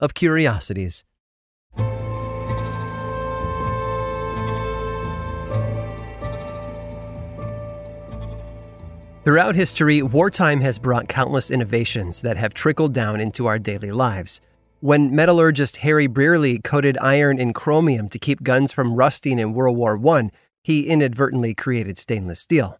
of Curiosities. Throughout history, wartime has brought countless innovations that have trickled down into our daily lives. When metallurgist Harry Brearley coated iron in chromium to keep guns from rusting in World War I, he inadvertently created stainless steel.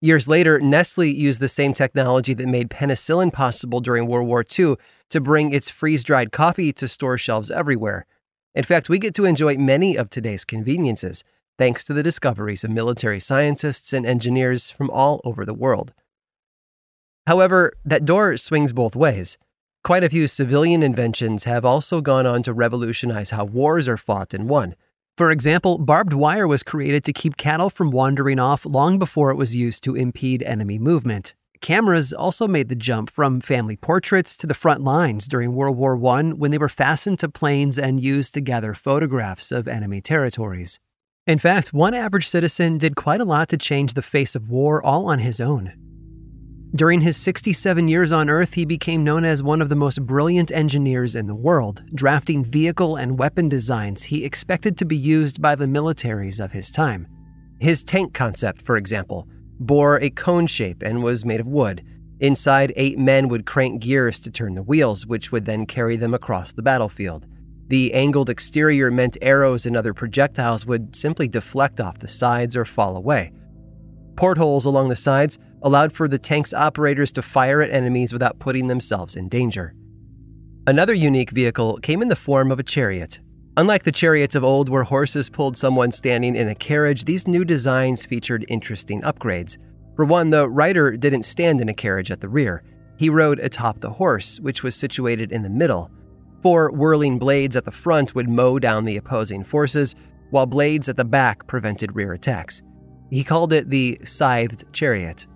Years later, Nestle used the same technology that made penicillin possible during World War II to bring its freeze dried coffee to store shelves everywhere. In fact, we get to enjoy many of today's conveniences thanks to the discoveries of military scientists and engineers from all over the world. However, that door swings both ways. Quite a few civilian inventions have also gone on to revolutionize how wars are fought and won. For example, barbed wire was created to keep cattle from wandering off long before it was used to impede enemy movement. Cameras also made the jump from family portraits to the front lines during World War I when they were fastened to planes and used to gather photographs of enemy territories. In fact, one average citizen did quite a lot to change the face of war all on his own. During his 67 years on Earth, he became known as one of the most brilliant engineers in the world, drafting vehicle and weapon designs he expected to be used by the militaries of his time. His tank concept, for example, bore a cone shape and was made of wood. Inside, eight men would crank gears to turn the wheels, which would then carry them across the battlefield. The angled exterior meant arrows and other projectiles would simply deflect off the sides or fall away. Portholes along the sides allowed for the tank's operators to fire at enemies without putting themselves in danger. Another unique vehicle came in the form of a chariot. Unlike the chariots of old, where horses pulled someone standing in a carriage, these new designs featured interesting upgrades. For one, the rider didn't stand in a carriage at the rear. He rode atop the horse, which was situated in the middle. Four whirling blades at the front would mow down the opposing forces, while blades at the back prevented rear attacks. He called it the scythed chariot.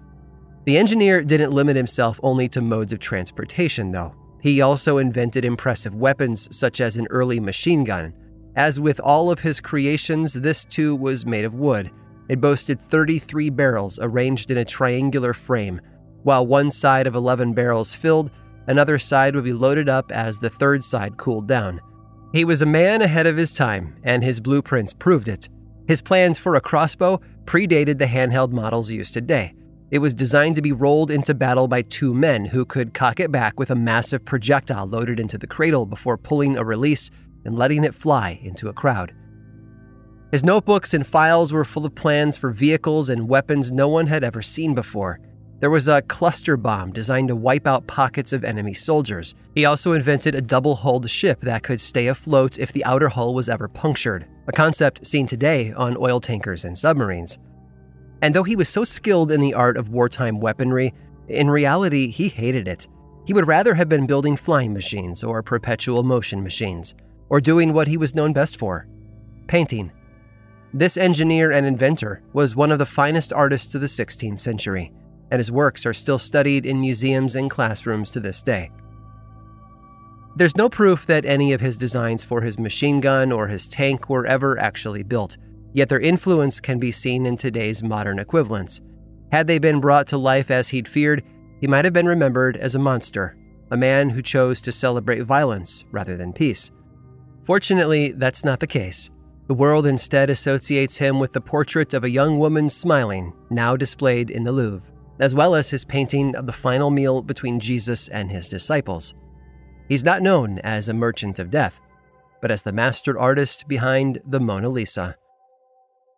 The engineer didn't limit himself only to modes of transportation, though. He also invented impressive weapons, such as an early machine gun. As with all of his creations, this too was made of wood. It boasted 33 barrels arranged in a triangular frame. While one side of 11 barrels filled, another side would be loaded up as the third side cooled down. He was a man ahead of his time, and his blueprints proved it. His plans for a crossbow predated the handheld models used today. It was designed to be rolled into battle by two men who could cock it back with a massive projectile loaded into the cradle before pulling a release and letting it fly into a crowd. His notebooks and files were full of plans for vehicles and weapons no one had ever seen before. There was a cluster bomb designed to wipe out pockets of enemy soldiers. He also invented a double hulled ship that could stay afloat if the outer hull was ever punctured, a concept seen today on oil tankers and submarines. And though he was so skilled in the art of wartime weaponry, in reality, he hated it. He would rather have been building flying machines or perpetual motion machines, or doing what he was known best for painting. This engineer and inventor was one of the finest artists of the 16th century and his works are still studied in museums and classrooms to this day. There's no proof that any of his designs for his machine gun or his tank were ever actually built, yet their influence can be seen in today's modern equivalents. Had they been brought to life as he'd feared, he might have been remembered as a monster, a man who chose to celebrate violence rather than peace. Fortunately, that's not the case. The world instead associates him with the portrait of a young woman smiling, now displayed in the Louvre as well as his painting of the final meal between Jesus and his disciples. He's not known as a merchant of death. but as the master artist behind the Mona Lisa.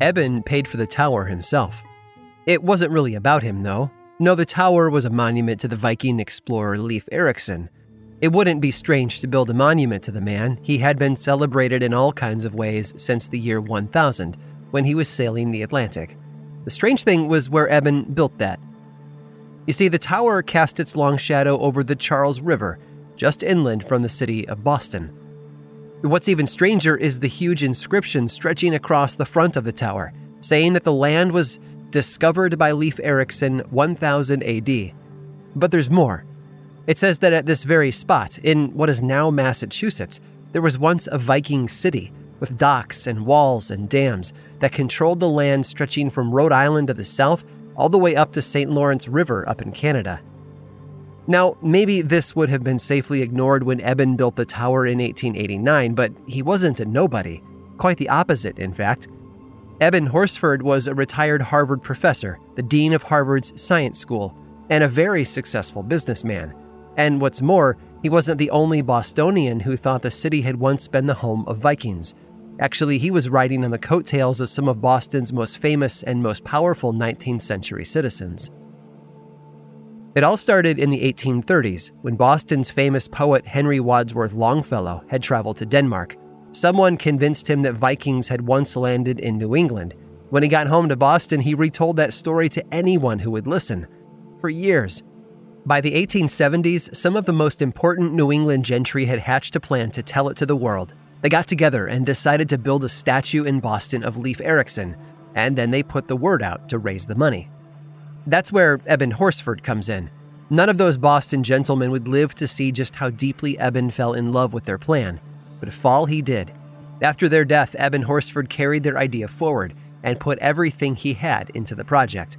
Eben paid for the tower himself. It wasn't really about him, though. No, the tower was a monument to the Viking explorer Leif Erikson. It wouldn't be strange to build a monument to the man. He had been celebrated in all kinds of ways since the year 1000, when he was sailing the Atlantic. The strange thing was where Eben built that. You see, the tower cast its long shadow over the Charles River, just inland from the city of Boston. What's even stranger is the huge inscription stretching across the front of the tower, saying that the land was discovered by Leif Erikson 1000 AD. But there's more. It says that at this very spot, in what is now Massachusetts, there was once a Viking city with docks and walls and dams that controlled the land stretching from Rhode Island to the south all the way up to St. Lawrence River up in Canada. Now, maybe this would have been safely ignored when Eben built the tower in 1889, but he wasn't a nobody. Quite the opposite, in fact. Eben Horsford was a retired Harvard professor, the dean of Harvard's Science School, and a very successful businessman. And what's more, he wasn't the only Bostonian who thought the city had once been the home of Vikings. Actually, he was riding on the coattails of some of Boston's most famous and most powerful 19th century citizens. It all started in the 1830s when Boston's famous poet Henry Wadsworth Longfellow had traveled to Denmark. Someone convinced him that Vikings had once landed in New England. When he got home to Boston, he retold that story to anyone who would listen. For years. By the 1870s, some of the most important New England gentry had hatched a plan to tell it to the world. They got together and decided to build a statue in Boston of Leif Erikson, and then they put the word out to raise the money. That's where Eben Horsford comes in. None of those Boston gentlemen would live to see just how deeply Eben fell in love with their plan, but fall he did. After their death, Eben Horsford carried their idea forward and put everything he had into the project.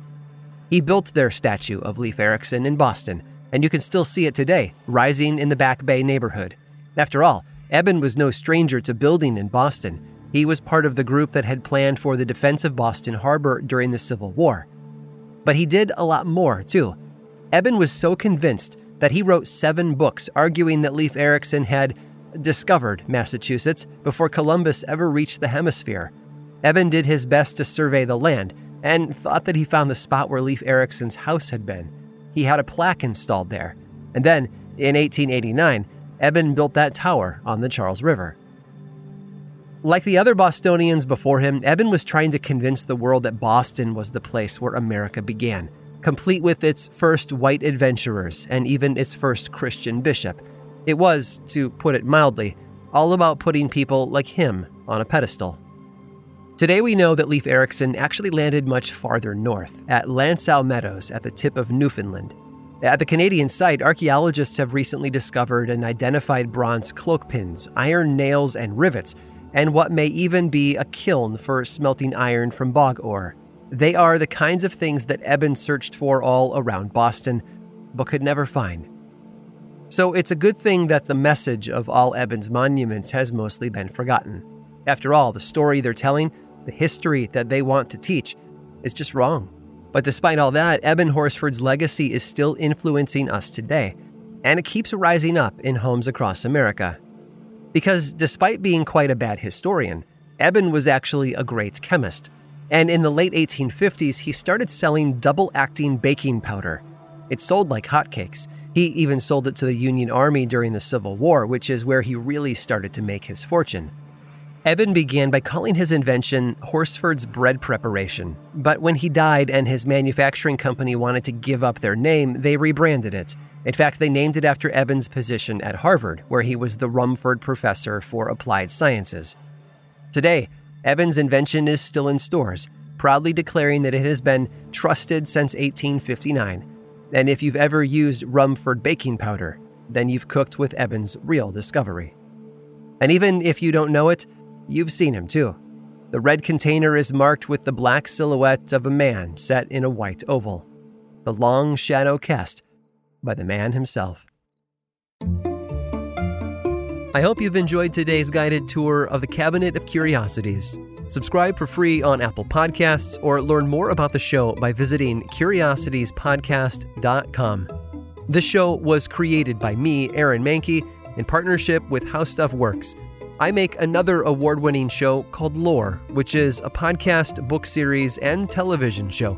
He built their statue of Leif Erikson in Boston, and you can still see it today, rising in the Back Bay neighborhood. After all, Eben was no stranger to building in Boston. He was part of the group that had planned for the defense of Boston Harbor during the Civil War. But he did a lot more, too. Eben was so convinced that he wrote seven books arguing that Leif Erikson had discovered Massachusetts before Columbus ever reached the hemisphere. Eben did his best to survey the land and thought that he found the spot where Leif Erikson's house had been. He had a plaque installed there. And then, in 1889, Eben built that tower on the Charles River. Like the other Bostonians before him, Eben was trying to convince the world that Boston was the place where America began, complete with its first white adventurers and even its first Christian bishop. It was, to put it mildly, all about putting people like him on a pedestal. Today we know that Leif Erikson actually landed much farther north, at L'Anse aux Meadows at the tip of Newfoundland. At the Canadian site, archaeologists have recently discovered and identified bronze cloak pins, iron nails, and rivets, and what may even be a kiln for smelting iron from bog ore. They are the kinds of things that Eben searched for all around Boston, but could never find. So it's a good thing that the message of all Eben's monuments has mostly been forgotten. After all, the story they're telling the history that they want to teach is just wrong. But despite all that, Eben Horsford's legacy is still influencing us today, and it keeps rising up in homes across America. Because despite being quite a bad historian, Eben was actually a great chemist. And in the late 1850s, he started selling double acting baking powder. It sold like hotcakes. He even sold it to the Union Army during the Civil War, which is where he really started to make his fortune. Eben began by calling his invention Horsford's bread preparation, but when he died and his manufacturing company wanted to give up their name, they rebranded it. In fact, they named it after Eben's position at Harvard, where he was the Rumford Professor for Applied Sciences. Today, Eben's invention is still in stores, proudly declaring that it has been trusted since 1859. And if you've ever used Rumford baking powder, then you've cooked with Eben's real discovery. And even if you don't know it, You've seen him too. The red container is marked with the black silhouette of a man set in a white oval, the long shadow cast by the man himself. I hope you've enjoyed today's guided tour of the Cabinet of Curiosities. Subscribe for free on Apple Podcasts or learn more about the show by visiting curiositiespodcast.com. This show was created by me, Aaron Mahnke, in partnership with How Stuff Works I make another award winning show called Lore, which is a podcast, book series, and television show